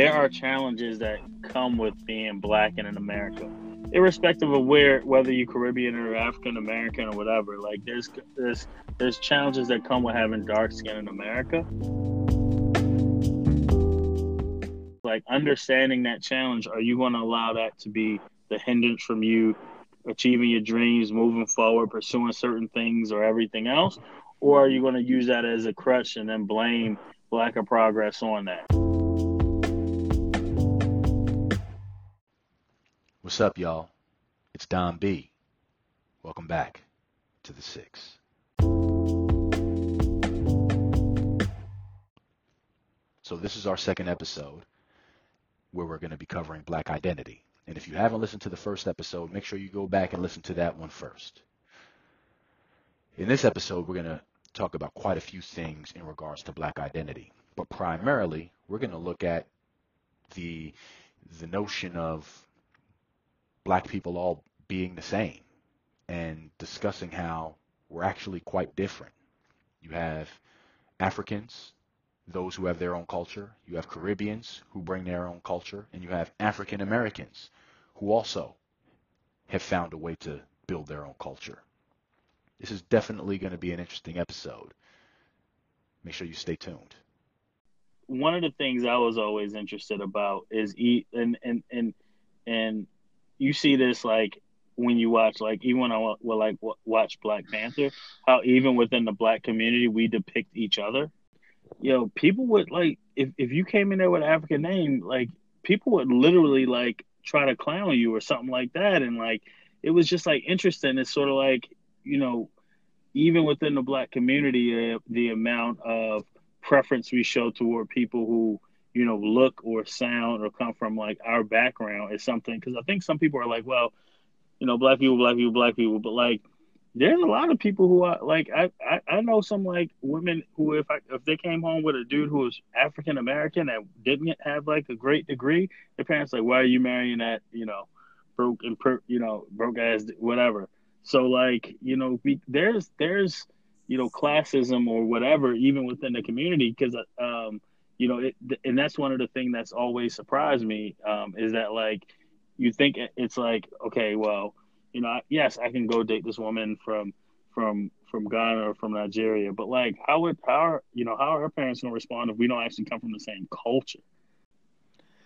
there are challenges that come with being black and in America, irrespective of where whether you're Caribbean or African American or whatever. Like there's there's there's challenges that come with having dark skin in America. Like understanding that challenge, are you going to allow that to be the hindrance from you achieving your dreams, moving forward, pursuing certain things or everything else? Or are you going to use that as a crutch and then blame lack of progress on that? What's up, y'all? It's Don B. Welcome back to the Six. So, this is our second episode where we're going to be covering black identity. And if you haven't listened to the first episode, make sure you go back and listen to that one first. In this episode, we're going to talk about quite a few things in regards to black identity. But primarily, we're going to look at the the notion of black people all being the same and discussing how we're actually quite different. You have Africans, those who have their own culture, you have Caribbeans who bring their own culture, and you have African Americans who also have found a way to build their own culture. This is definitely going to be an interesting episode. Make sure you stay tuned. One of the things I was always interested about is eat and and and and you see this like when you watch like even when I will like watch Black Panther, how even within the black community we depict each other. You know, people would like if if you came in there with an African name, like people would literally like try to clown you or something like that, and like it was just like interesting. It's sort of like you know, even within the black community, uh, the amount of preference we show toward people who you know, look or sound or come from like our background is something because I think some people are like, well, you know, black people, black people, black people, but like there's a lot of people who are like I, I, I know some like women who if I if they came home with a dude who was African American and didn't have like a great degree, their parents like, why are you marrying that you know broke and per, you know broke ass whatever. So like you know we, there's there's you know classism or whatever even within the community because um you know, it, and that's one of the things that's always surprised me um, is that like you think it's like okay, well, you know, yes, I can go date this woman from from from Ghana or from Nigeria, but like how would how are you know how are our parents to respond if we don't actually come from the same culture?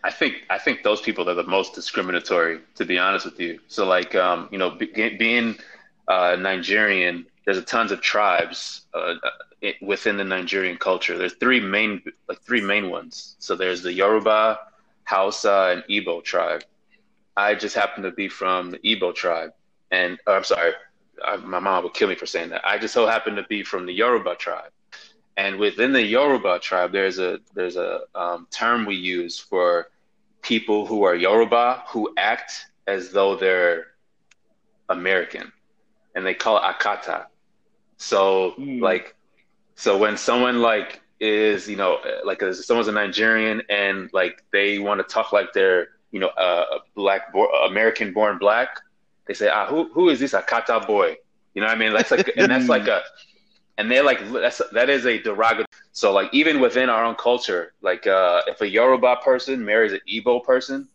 I think I think those people are the most discriminatory, to be honest with you. So like um, you know, be, being uh, Nigerian, there's a tons of tribes uh, within the Nigerian culture. There's three main, like three main ones. So there's the Yoruba, Hausa, and Igbo tribe. I just happen to be from the Igbo tribe, and oh, I'm sorry, I, my mom would kill me for saying that. I just so happen to be from the Yoruba tribe, and within the Yoruba tribe, there's a there's a um, term we use for people who are Yoruba who act as though they're American, and they call it akata. So mm. like so when someone like is, you know, like a, someone's a Nigerian and like they want to talk like they're, you know, a black, bo- American born black, they say, ah, who who is this Akata boy? You know what I mean? That's like, and that's like a, and they're like, that's that is a derogatory. So like even within our own culture, like uh, if a Yoruba person marries an Igbo person,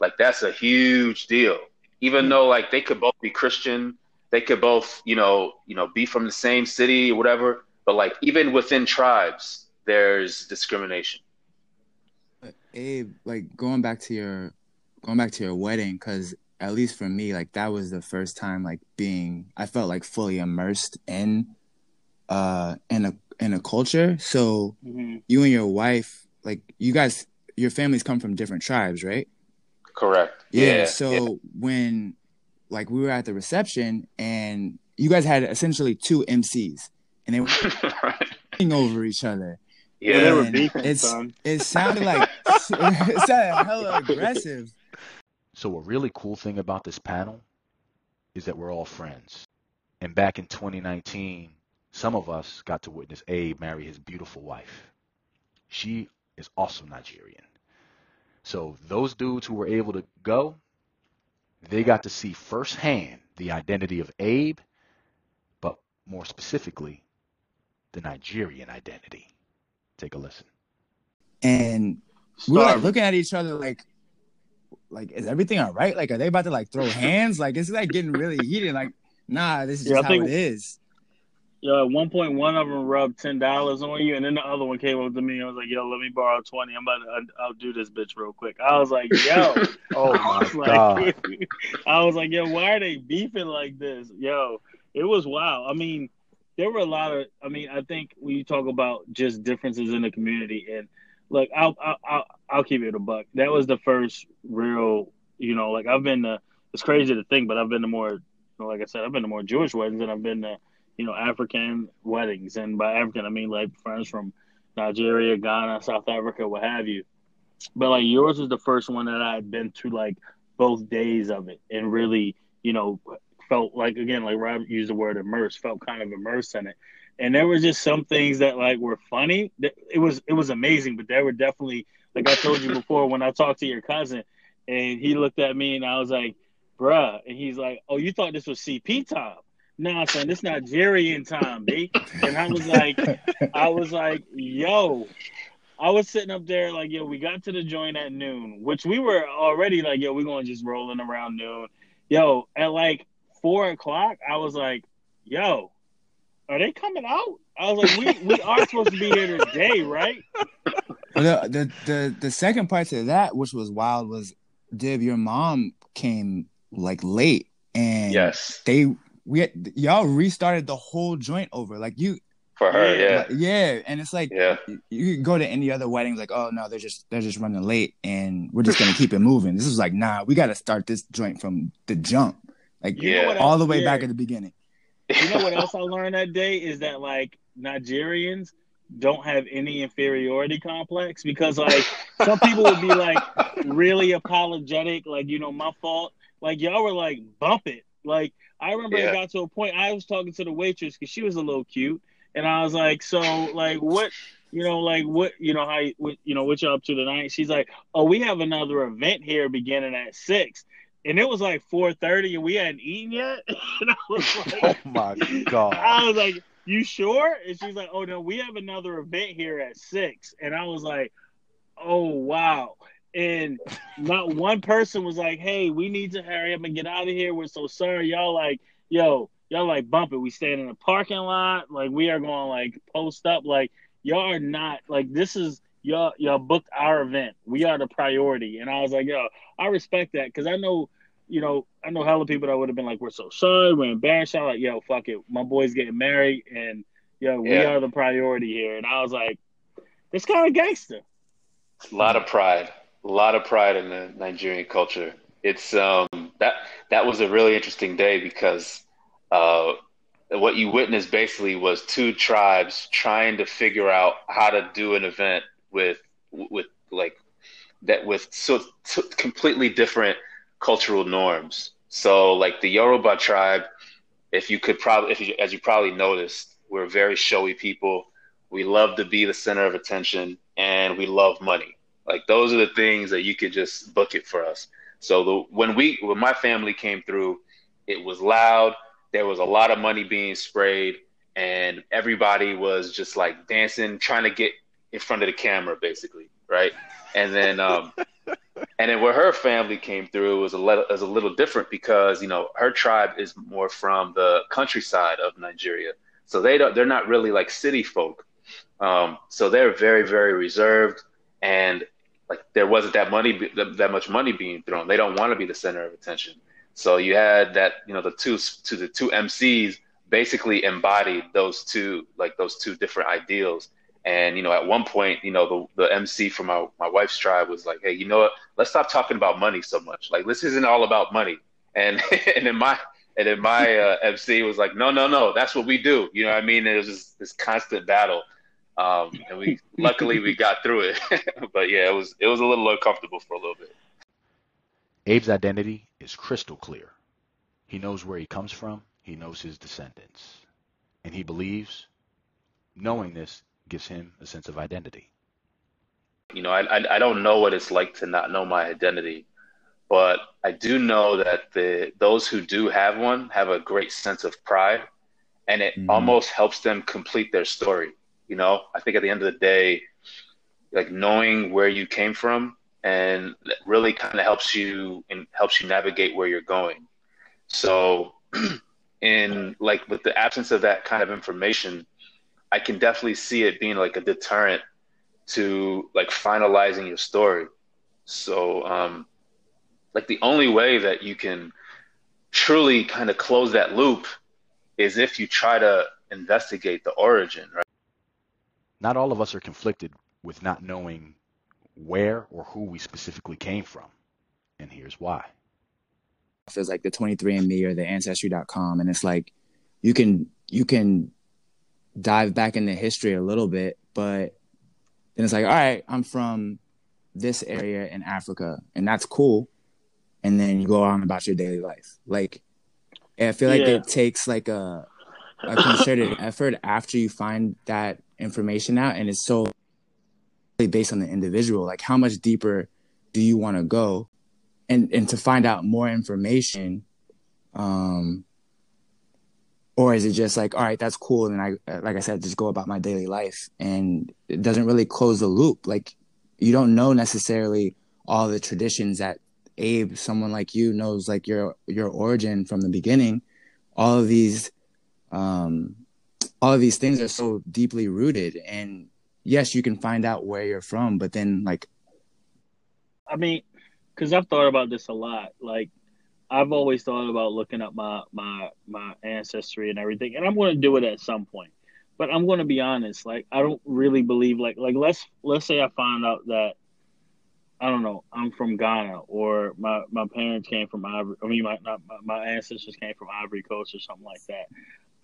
like that's a huge deal. Even though like they could both be Christian, they could both, you know, you know, be from the same city or whatever but like even within tribes, there's discrimination. Abe, like going back to your going back to your wedding, because at least for me, like that was the first time like being I felt like fully immersed in uh in a in a culture. So mm-hmm. you and your wife, like you guys your families come from different tribes, right? Correct. Yeah. yeah so yeah. when like we were at the reception and you guys had essentially two MCs and they were right. over each other. Yeah, and they were beefing. It's, it sounded like it sounded hella aggressive. So a really cool thing about this panel is that we're all friends. And back in 2019, some of us got to witness Abe marry his beautiful wife. She is also Nigerian. So those dudes who were able to go, they got to see firsthand the identity of Abe, but more specifically, the Nigerian identity. Take a listen. And we were like looking at each other like like is everything all right? Like are they about to like throw hands? Like it's like getting really heated. Like nah, this is Yeah, just I how think- it is. Yo, at one point, one of them rubbed ten dollars on you, and then the other one came up to me and was like, "Yo, let me borrow 20 I'm about to I'll do this bitch real quick." I was like, "Yo." Oh I my was like, god. I was like, yo, why are they beefing like this? Yo, it was wild. I mean, there were a lot of. I mean, I think when you talk about just differences in the community, and look, I'll I'll I'll, keep it a buck. That was the first real, you know, like I've been to. It's crazy to think, but I've been to more. Like I said, I've been to more Jewish weddings, and I've been to, you know, African weddings, and by African I mean like friends from Nigeria, Ghana, South Africa, what have you. But like yours was the first one that I had been to like both days of it and really, you know, felt like again, like Rob used the word immersed, felt kind of immersed in it. And there were just some things that like were funny. It was it was amazing, but there were definitely like I told you before when I talked to your cousin and he looked at me and I was like, bruh, and he's like, Oh, you thought this was CP time. Nah, son, it's not Jerry Nigerian time, B. And I was like, I was like, yo, I was sitting up there like, yo, we got to the joint at noon, which we were already like, yo, we're going to just rolling around noon. Yo, at like four o'clock, I was like, yo, are they coming out? I was like, we, we are supposed to be here today, right? Well, the, the the the second part to that, which was wild, was Dib, your mom came like late, and Yes, they we had, y'all restarted the whole joint over. Like you, for her. Yeah, like, yeah, and it's like yeah. you, you could go to any other weddings, like oh no, they're just they're just running late, and we're just gonna keep it moving. This is like nah, we got to start this joint from the jump, like You know what all the way else- back at the beginning. You know what else I learned that day is that like Nigerians don't have any inferiority complex because like some people would be like really apologetic, like you know my fault. Like y'all were like bump it. Like I remember Yeah. it got to a point I was talking to the waitress because she was a little cute, and I was like, so like what. You know, like what you know how you- what, you know what y'all up to tonight? She's like, oh, we have another event here beginning at six, and it was like four thirty, and we hadn't eaten yet. and I was like, Oh my god. I was like, "You sure?" And she's like, "Oh no, we have another event here at 6. And I was like, "Oh wow!" And not one person was like, "Hey, we need to hurry up and get out of here. We're so sorry." Y'all like, yo, y'all like bump it. We stand in the parking lot, like we are going like post up, like y'all are not like this is y'all y'all booked our event. We are the priority. And I was like, yo, I respect that because I know you know, I know hella people that would have been like, "We're so sorry, we're embarrassed." I'm like, "Yo, fuck it, my boy's getting married, and yo, we Yeah. are the priority here." And I was like, "It's kind of gangster." A lot of pride, a lot of pride in the Nigerian culture. It's um that that was a really interesting day because uh, what you witnessed basically was two tribes trying to figure out how to do an event with with like that with so, so completely different cultural norms. So like the Yoruba tribe, if you could probably if you, as you probably noticed, we're very showy people. We love to be the center of attention and we love money. Like those are the things that you could just book it for us. So the when we when my family came through, it was loud. There was a lot of money being sprayed, and everybody was just like dancing, trying to get in front of the camera, basically, right? And then um, and then where her family came through was a little was a little different because you know her tribe is more from the countryside of Nigeria, so they don't they're not really like city folk. Um, so they're very very reserved and like there wasn't that money that much money being thrown. They don't want to be the center of attention. So you had that you know the two to the two MCs basically embodied those two like those two different ideals. And you know, at one point, you know, the, the MC from my, my wife's tribe was like, "Hey, you know what? Let's stop talking about money so much. Like, this isn't all about money." And and then my and then my uh, MC was like, "No, no, no. That's what we do." You know what I mean? It was just this constant battle, um, and we luckily we got through it. but yeah, it was it was a little uncomfortable for a little bit. Abe's identity is crystal clear. He knows where he comes from. He knows his descendants, and he believes knowing this gives him a sense of identity. You know, I, I I don't know what it's like to not know my identity, but I do know that the those who do have one have a great sense of pride, and it Mhm. almost helps them complete their story. You know, I think at the end of the day, like knowing where you came from and really kind of helps you and helps you navigate where you're going. So in like with the absence of that kind of information, I can definitely see it being like a deterrent to like finalizing your story. So um like the only way that you can truly kind of close that loop is if you try to investigate the origin, right? Not all of us are conflicted with not knowing where or who we specifically came from. And here's why. Feels like the 23andMe or the Ancestry.com. And it's like you can you can dive back into history a little bit, but then it's like, all right, I'm from this area in Africa, and that's cool. And then you go on about your daily life. Like I feel like Yeah. it takes like a a concerted effort after you find that information out and it's so based on the individual. Like how much deeper do you want to go? And and to find out more information, um or is it just like all right that's cool and i like i said just go about my daily life and it doesn't really close the loop like you don't know necessarily all the traditions that abe someone like you knows like your your origin from the beginning all of these um all of these things are so deeply rooted and yes you can find out where you're from but then like I mean, because I've thought about this a lot. Like, I've always thought about looking up my my my ancestry and everything, and I'm going to do it at some point. But I'm going to be honest. Like, I don't really believe like like let's let's say I find out that I don't know I'm from Ghana or my my parents came from Ivory. I mean, my not, my, my ancestors came from Ivory Coast or something like that.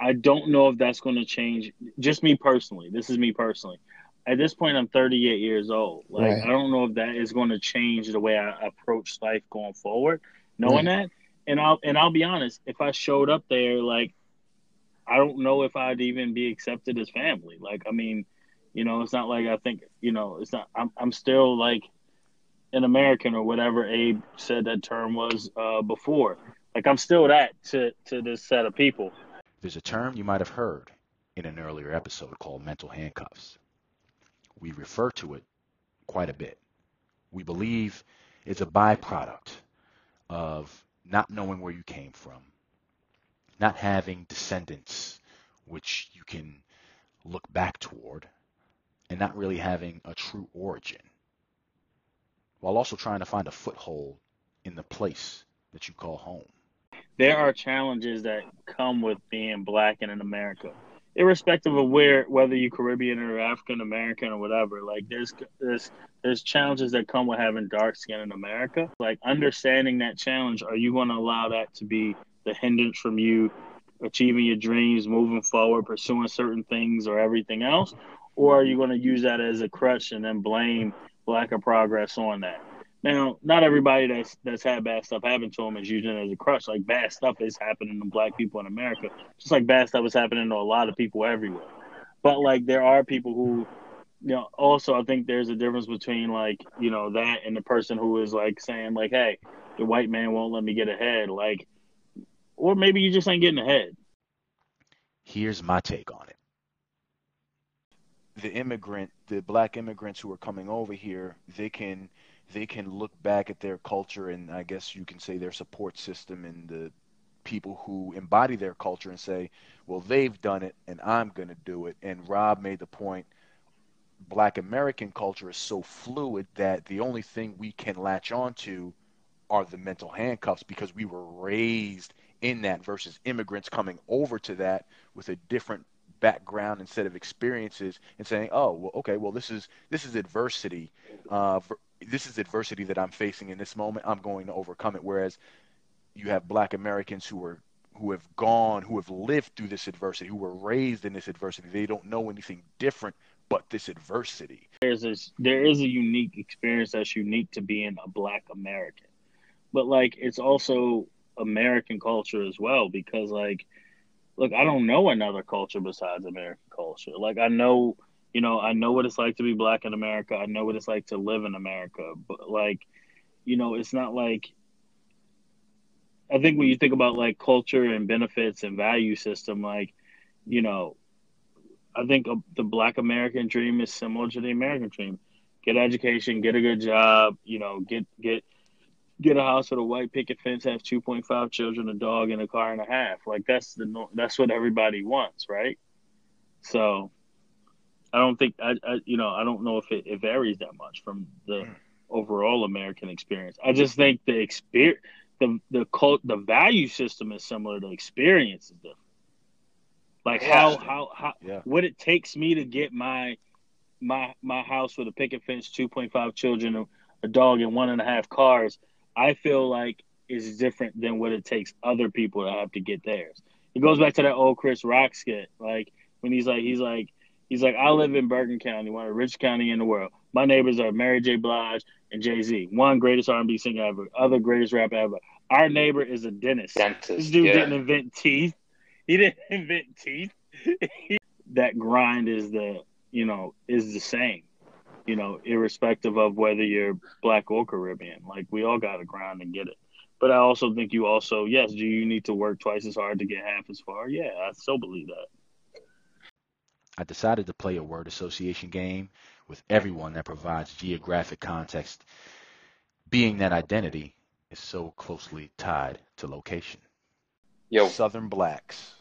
I don't know if that's going to change. Just me personally. This is me personally at this point I'm 38 years old. Like Right. I don't know if that is going to change the way I approach life going forward. Knowing that, and I'll and I'll be honest, if I showed up there, like I don't know if I'd even be accepted as family. Like I mean, you know, it's not like I think you know, it's not. I'm I'm still like an American or whatever Abe said that term was uh, before. Like I'm still that to to this set of people. There's a term you might have heard in an earlier episode called mental handcuffs. We refer to it quite a bit. We believe it's a byproduct of not knowing where you came from, not having descendants which you can look back toward, and not really having a true origin, while also trying to find a foothold in the place that you call home. there are challenges that come with being black and in America, irrespective of where whether you're Caribbean or African American or whatever. Like there's there's there's challenges that come with having dark skin in America. Like understanding that challenge, are you going to allow that to be the hindrance from you achieving your dreams, moving forward, pursuing certain things or everything else, or are you going to use that as a crutch and then blame lack of progress on that? Now, not everybody that's that's had bad stuff happen to them is using it as a crutch. Like bad stuff is happening to black people in America, just like bad stuff is happening to a lot of people everywhere. But like there are people who, you know, also I think there's a difference between like you know that and the person who is like saying like, hey, the white man won't let me get ahead, like, or maybe you just ain't getting ahead. Here's my take on it. The immigrant, the black immigrants who are coming over here, they can they can look back at their culture and I guess you can say their support system and the people who embody their culture and say, well, they've done it and I'm going to do it. And Rob made the point black American culture is so fluid that the only thing we can latch on to are the mental handcuffs because we were raised in that versus immigrants coming over to that with a different background set of experiences and saying, "Oh, well, okay, well, this is this is adversity. Uh, for, this is adversity that I'm facing in this moment. I'm going to overcome it." Whereas you have Black Americans who are who have gone, who have lived through this adversity, who were raised in this adversity. They don't know anything different but this adversity. there's a there is a unique experience that's unique to being a black American. But like it's also American culture as well because like look, I don't know another culture besides American culture. Like I know, you know, I know what it's like to be black in America. I know what it's like to live in America. But like, you know, it's not like I think when you think about like culture and benefits and value system, like, you know, I think the Black American dream is similar to the American dream. get education, get a good job, you know, get get get a house with a white picket fence, have two point five children, a dog, and a car and a half. Like that's the that's what everybody wants, right? So I don't think I, I you know I don't know if it, it varies that much from the hmm. overall American experience. I just think the experience the the cult the value system is similar. The experience is different. Like how how how Yeah. what it takes me to get my my my house with a picket fence, two point five children, a, a dog, and one and a half cars. I feel like is different than what it takes other people to have to get theirs. It goes back to that old Chris Rock skit, like when he's like he's like he's like I live in Bergen County, one of the richest county in the world. My neighbors are Mary J. Blige and Jay Z. One greatest R and B singer ever, other greatest rapper ever. Our neighbor is a dentist. Dentist. This dude yeah. didn't invent teeth. He didn't invent teeth. that grind is the you know is the same. You know, irrespective of whether you're black or Caribbean. Like we all got to grind and get it. But I also think you also yes, do you need to work twice as hard to get half as far? Yeah, I still believe that. I decided to play a word association game with everyone that provides geographic context, being that identity is so closely tied to location. Yo, Southern blacks.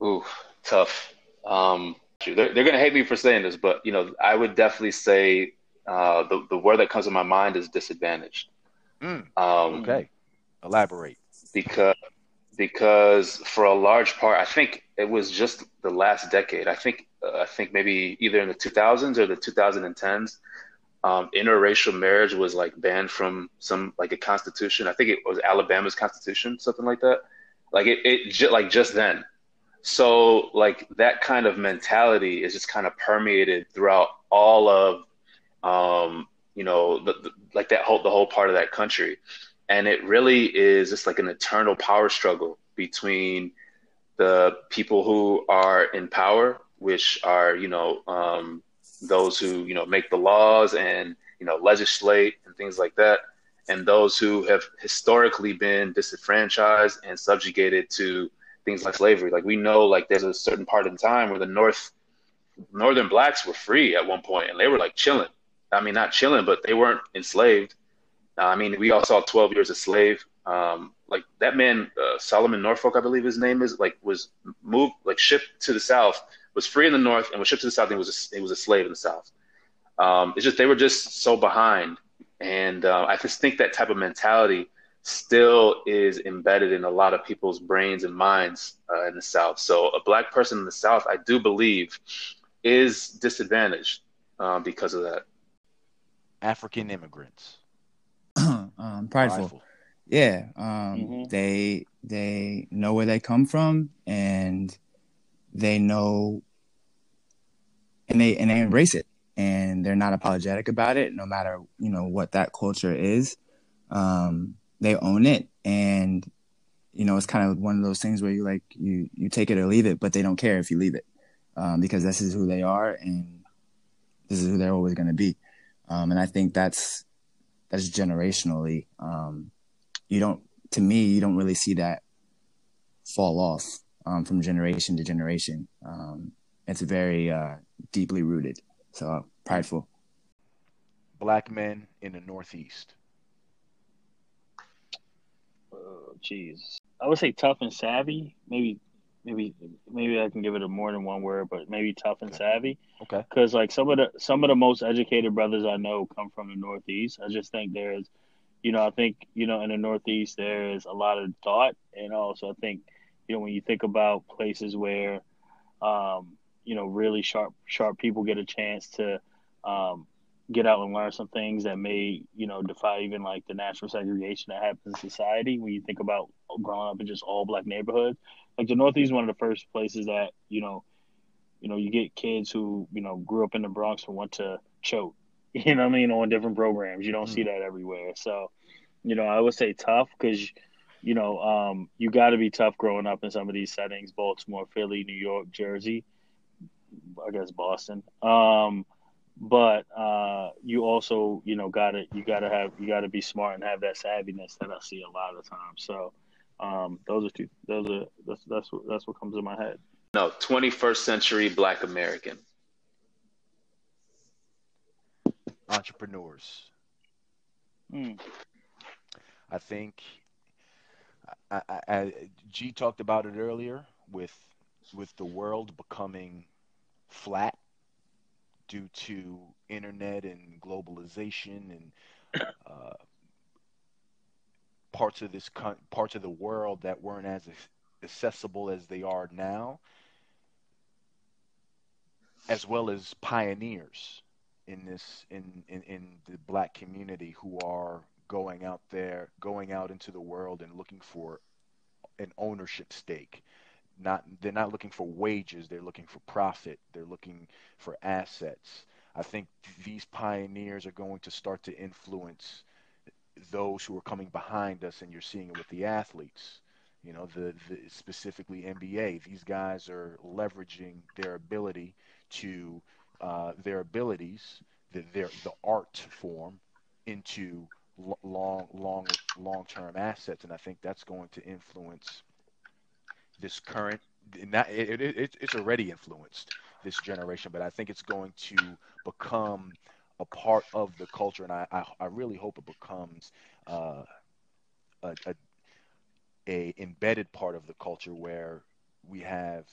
ooh, tough. Um, they're, they're gonna hate me for saying this, but you know, I would definitely say uh, the the word that comes to my mind is disadvantaged. Mm, Um, okay. Elaborate. because because for a large part, I think it was just the last decade. I think uh, I think maybe either in the 2000s or the 2010s, um, interracial marriage was like banned from some like a constitution. I think it was Alabama's constitution, something like that. Like it, it ju- like just then. So like that kind of mentality is just kind of permeated throughout all of, um, you know, the, the, like that whole the whole part of that country. And it really is just like an eternal power struggle between the people who are in power, which are you know um, those who you know make the laws and you know legislate and things like that, and those who have historically been disenfranchised and subjugated to things like slavery. Like we know, like there's a certain part in time where the North Northern blacks were free at one point, and they were like chilling. I mean, not chilling, but they weren't enslaved. Uh, I mean, we all saw 12 Years a Slave. Um, like that man, uh, Solomon Norfolk, I believe his name is, like was moved, like shipped to the South, was free in the North, and was shipped to the South. And he was a, he was a slave in the South. Um, it's just they were just so behind, and uh, I just think that type of mentality still is embedded in a lot of people's brains and minds uh, in the South. So a black person in the South, I do believe, is disadvantaged um, because of that. African immigrants. um, prideful. Prideful. Yeah, um, Mhm. they they know where they come from, and they know, and they and they embrace it, and they're not apologetic about it, no matter you know what that culture is. Um, they own it, and you know it's kind of one of those things where you like you you take it or leave it, but they don't care if you leave it, um, because this is who they are, and this is who they're always going to be. Um, and I think that's that's generationally. Um, you don't, to me, you don't really see that fall off um, from generation to generation. Um, it's very uh, deeply rooted. So prideful. Black men in the Northeast. Oh, jeez. I would say tough and savvy. Maybe, maybe, maybe I can give it a more than one word, but maybe tough and Okay. savvy. Okay. Because like some of the some of the most educated brothers I know come from the Northeast. I just think there's, you know, I think you know in the Northeast there is a lot of thought, and also I think, you know, when you think about places where, um, you know, really sharp sharp people get a chance to, um, get out and learn some things that may, you know, defy even like the natural segregation that happens in society. When you think about growing up in just all black neighborhoods, like the Northeast is one of the first places that you know you know, you get kids who, you know, grew up in the Bronx and went to Choate, you know what I mean, on different programs. You don't see that everywhere. So, you know, I would say tough because, you know, um, you got to be tough growing up in some of these settings Baltimore, Philly, New York, Jersey, I guess Boston. Um, but uh, you also, you know, got to you got to have you got to be smart and have that savviness that I see a lot of times. So, um, those are two. Those are that's that's what that's what comes to my head. No, 21st century Black American. entrepreneurs. Mm. I think I, I, I, G talked about it earlier with with the world becoming flat due to internet and globalization and uh, parts of this con- parts of the world that weren't as accessible as they are now, as well as pioneers in this in, in, in the black community who are going out there, going out into the world and looking for an ownership stake. Not they're not looking for wages, they're looking for profit, they're looking for assets. I think these pioneers are going to start to influence those who are coming behind us, and you're seeing it with the athletes. You know, the, the specifically NBA. These guys are leveraging their ability to uh, their abilities, the, their the art form, into long, long, long-term assets, and I think that's going to influence this current. Not, it, it, it, it's already influenced this generation, but I think it's going to become a part of the culture, and I, I, I really hope it becomes uh, a, a, a embedded part of the culture where we have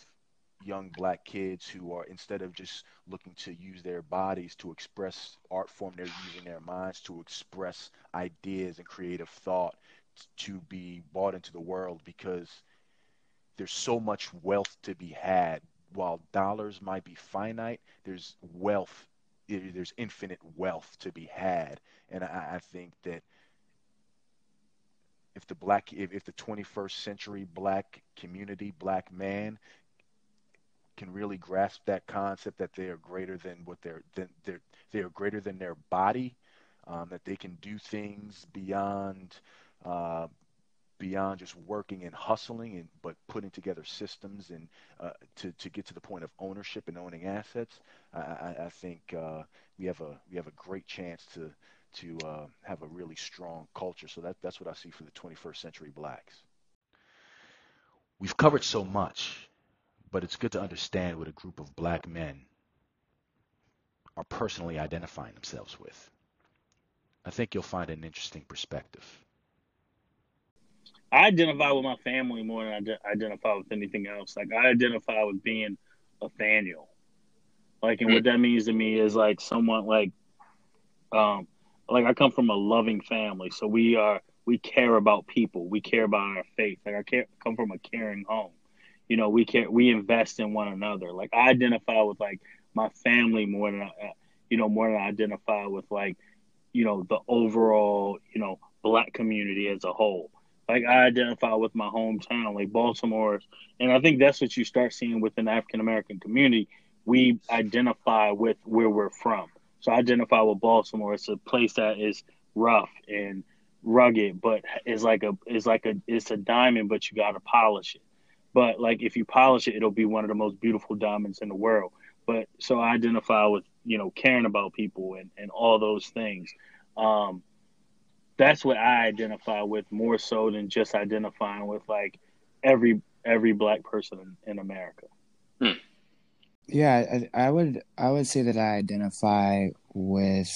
young black kids who are instead of just looking to use their bodies to express art form they're using their minds to express ideas and creative thought to be brought into the world because there's so much wealth to be had. While dollars might be finite there's wealth there's infinite wealth to be had. And i, I think that if the black if, if the 21st century black community black man can really grasp that concept that they are greater than what they're than they're they are greater than their body, um, that they can do things beyond uh, beyond just working and hustling and but putting together systems and uh, to to get to the point of ownership and owning assets. I, I, I think uh, we have a we have a great chance to to uh, have a really strong culture. So that that's what I see for the 21st century blacks. We've covered so much but it's good to understand what a group of black men are personally identifying themselves with. I think you'll find an interesting perspective. I identify with my family more than I identify with anything else. Like I identify with being a Thaniel. Like, and what that means to me is like someone like, um, like I come from a loving family, so we are we care about people, we care about our faith. Like I care, come from a caring home you know we can we invest in one another like i identify with like my family more than I, you know more than i identify with like you know the overall you know black community as a whole like i identify with my hometown like baltimore. And i think that's what you start seeing within the african american community. We identify with where we're from. So i identify with baltimore. It's a place that is rough and rugged but it's like a it's like a it's a diamond but you got to polish it. But like if you polish it, it'll be one of the most beautiful diamonds in the world. But so I identify with you know caring about people and and all those things. Um, that's what I identify with more so than just identifying with like every every black person in, in America. Hmm. Yeah, I, I would I would say that I identify with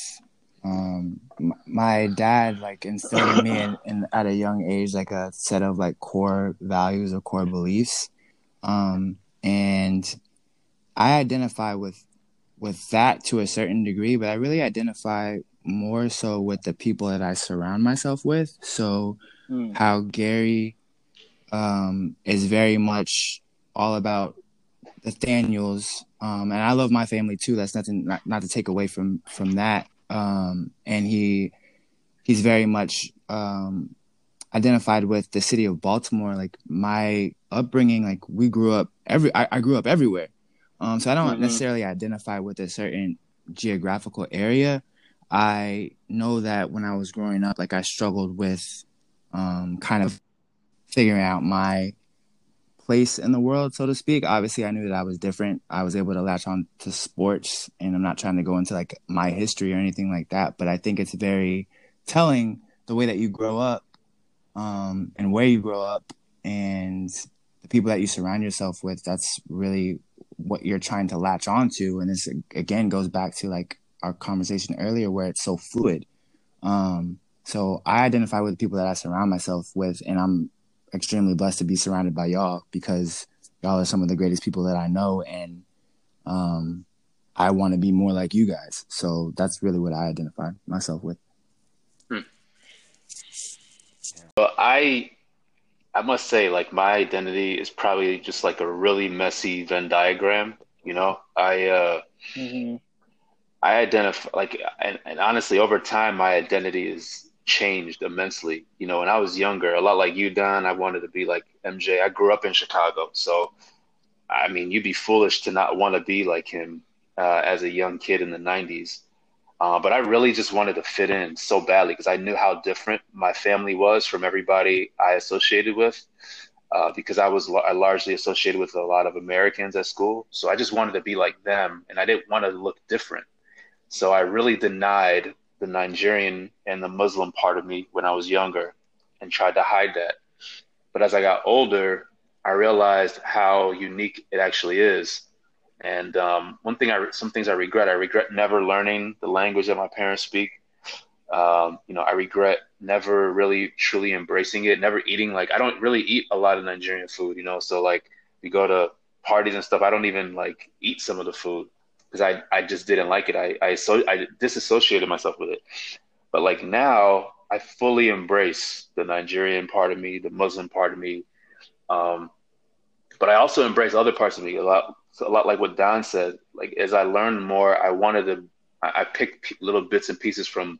um, my dad like instilled in me in, in, at a young age like a set of like core values or core beliefs um, and i identify with with that to a certain degree but i really identify more so with the people that i surround myself with so mm. how gary um, is very much all about Nathaniel's, um, and I love my family too. That's nothing, not, not to take away from from that um, and he he's very much um, identified with the city of Baltimore. Like my upbringing, like we grew up every I, I grew up everywhere, um, so I don't mm-hmm. necessarily identify with a certain geographical area. I know that when I was growing up, like I struggled with um, kind of figuring out my place in the world, so to speak. Obviously, I knew that I was different. I was able to latch on to sports, and I'm not trying to go into like my history or anything like that. But I think it's very telling the way that you grow up, um, and where you grow up, and the people that you surround yourself with. That's really what you're trying to latch onto, and this again goes back to like our conversation earlier where it's so fluid. Um, so I identify with the people that I surround myself with, and I'm extremely blessed to be surrounded by y'all because y'all are some of the greatest people that I know, and um, I want to be more like you guys. So that's really what I identify myself with. Hmm. Well, I I must say, like my identity is probably just like a really messy Venn diagram. You know, I uh, mm-hmm. I identify like, and, and honestly, over time, my identity has changed immensely. You know, when I was younger, a lot like you, Don, I wanted to be like MJ. I grew up in Chicago, so I mean, you'd be foolish to not want to be like him uh, as a young kid in the '90s. Uh, but I really just wanted to fit in so badly because I knew how different my family was from everybody I associated with. Uh, because I was I largely associated with a lot of Americans at school, so I just wanted to be like them, and I didn't want to look different. So I really denied the Nigerian and the Muslim part of me when I was younger, and tried to hide that. But as I got older, I realized how unique it actually is, and um, one thing I, some things I regret, I regret never learning the language that my parents speak. Um, you know, I regret never really truly embracing it, never eating like I don't really eat a lot of Nigerian food, you know. So like we go to parties and stuff, I don't even like eat some of the food because I I just didn't like it. I I so I disassociated myself with it. But like now, I fully embrace the Nigerian part of me, the Muslim part of me. Um, but I also embrace other parts of me a lot a lot like what Don said. Like as I learned more, I wanted to. I, I picked little bits and pieces from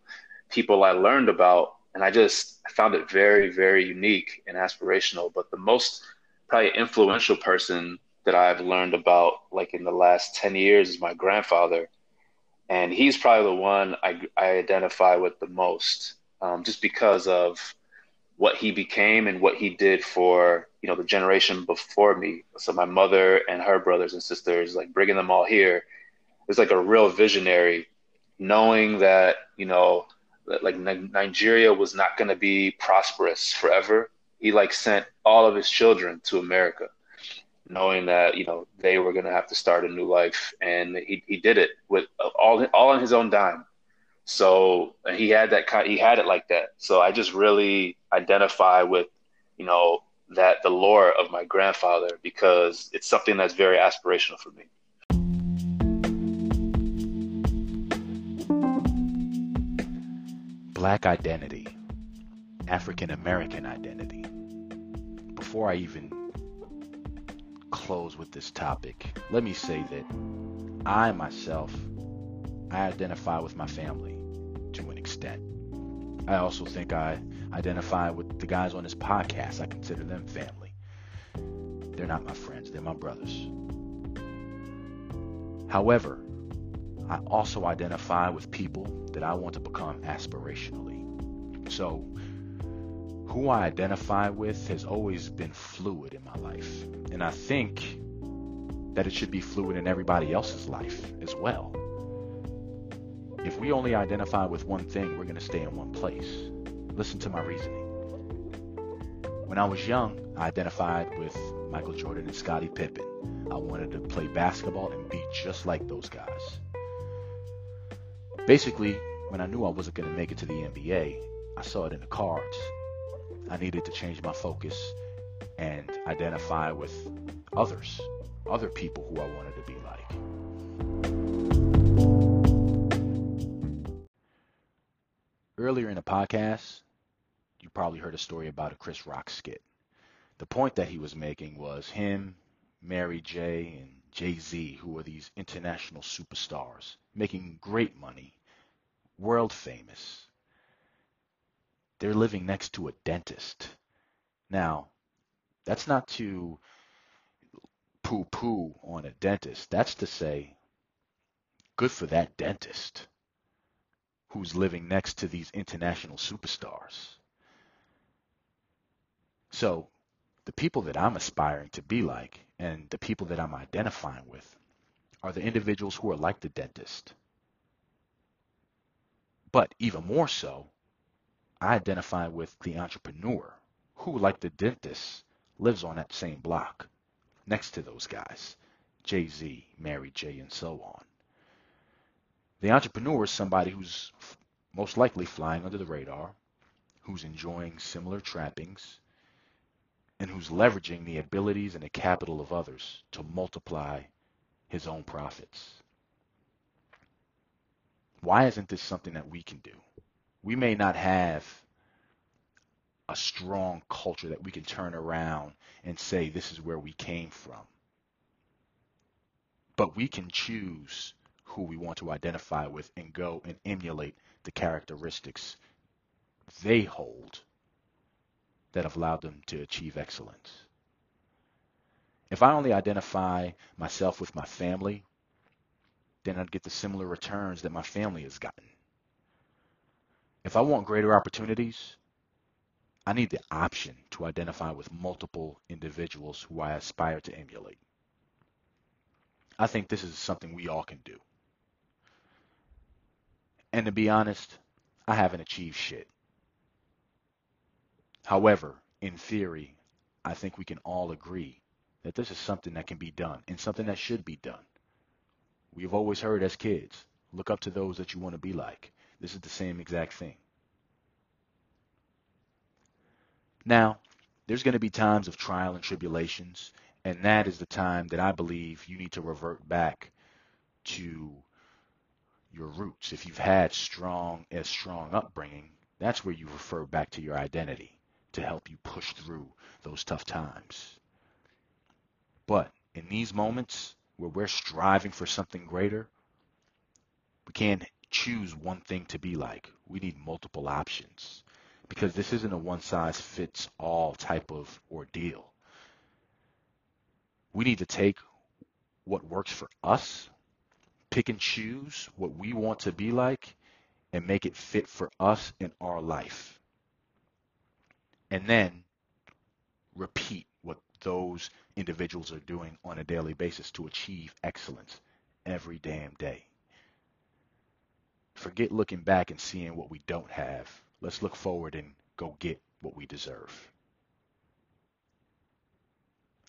people I learned about, and I just found it very, very unique and aspirational. But the most probably influential person that I've learned about, like in the last ten years, is my grandfather, and he's probably the one I, I identify with the most, um, just because of what he became and what he did for you know the generation before me. So my mother and her brothers and sisters like bringing them all here was like a real visionary knowing that you know like nigeria was not going to be prosperous forever. He like sent all of his children to america knowing that you know they were going to have to start a new life and he, he did it with uh, all all on his own dime so he had that kind. He had it like that. So I just really identify with, you know, that the lore of my grandfather because it's something that's very aspirational for me. Black identity, African American identity. Before I even close with this topic, let me say that I myself I identify with my family to an extent. I also think I identify with the guys on this podcast. I consider them family. They're not my friends, they're my brothers. However, I also identify with people that I want to become aspirationally. So, who I identify with has always been fluid in my life. And I think that it should be fluid in everybody else's life as well. If we only identify with one thing, we're going to stay in one place. Listen to my reasoning. When I was young, I identified with Michael Jordan and Scottie Pippen. I wanted to play basketball and be just like those guys. Basically, when I knew I wasn't going to make it to the NBA, I saw it in the cards. I needed to change my focus and identify with others, other people who I wanted to be like. Earlier in the podcast, you probably heard a story about a Chris Rock skit. The point that he was making was him, Mary J, and Jay Z, who are these international superstars, making great money, world famous. They're living next to a dentist. Now, that's not to poo poo on a dentist. That's to say, good for that dentist who's living next to these international superstars. So, the people that I'm aspiring to be like and the people that I'm identifying with are the individuals who are like the dentist. But even more so, I identify with the entrepreneur who, like the dentist, lives on that same block next to those guys Jay Z, Mary J, and so on. The entrepreneur is somebody who's most likely flying under the radar, who's enjoying similar trappings, and who's leveraging the abilities and the capital of others to multiply his own profits. Why isn't this something that we can do? We may not have a strong culture that we can turn around and say this is where we came from. But we can choose who we want to identify with and go and emulate the characteristics they hold that have allowed them to achieve excellence. If I only identify myself with my family, then I'd get the similar returns that my family has gotten. If I want greater opportunities, I need the option to identify with multiple individuals who I aspire to emulate. I think this is something we all can do. And to be honest, I haven't achieved shit. However, in theory, I think we can all agree that this is something that can be done and something that should be done. We've always heard as kids, look up to those that you want to be like. This is the same exact thing. Now, there's going to be times of trial and tribulations, and that is the time that I believe you need to revert back to your roots. If you've had strong as strong upbringing, that's where you refer back to your identity to help you push through those tough times. But in these moments where we're striving for something greater, we can't choose one thing to be like. We need multiple options because this isn't a one size fits all type of ordeal. We need to take what works for us, pick and choose what we want to be like, and make it fit for us in our life. And then repeat what those individuals are doing on a daily basis to achieve excellence every damn day. Forget looking back and seeing what we don't have Let's look forward and go get what we deserve.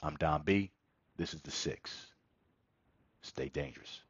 I'm Don B. This is The Six. Stay dangerous.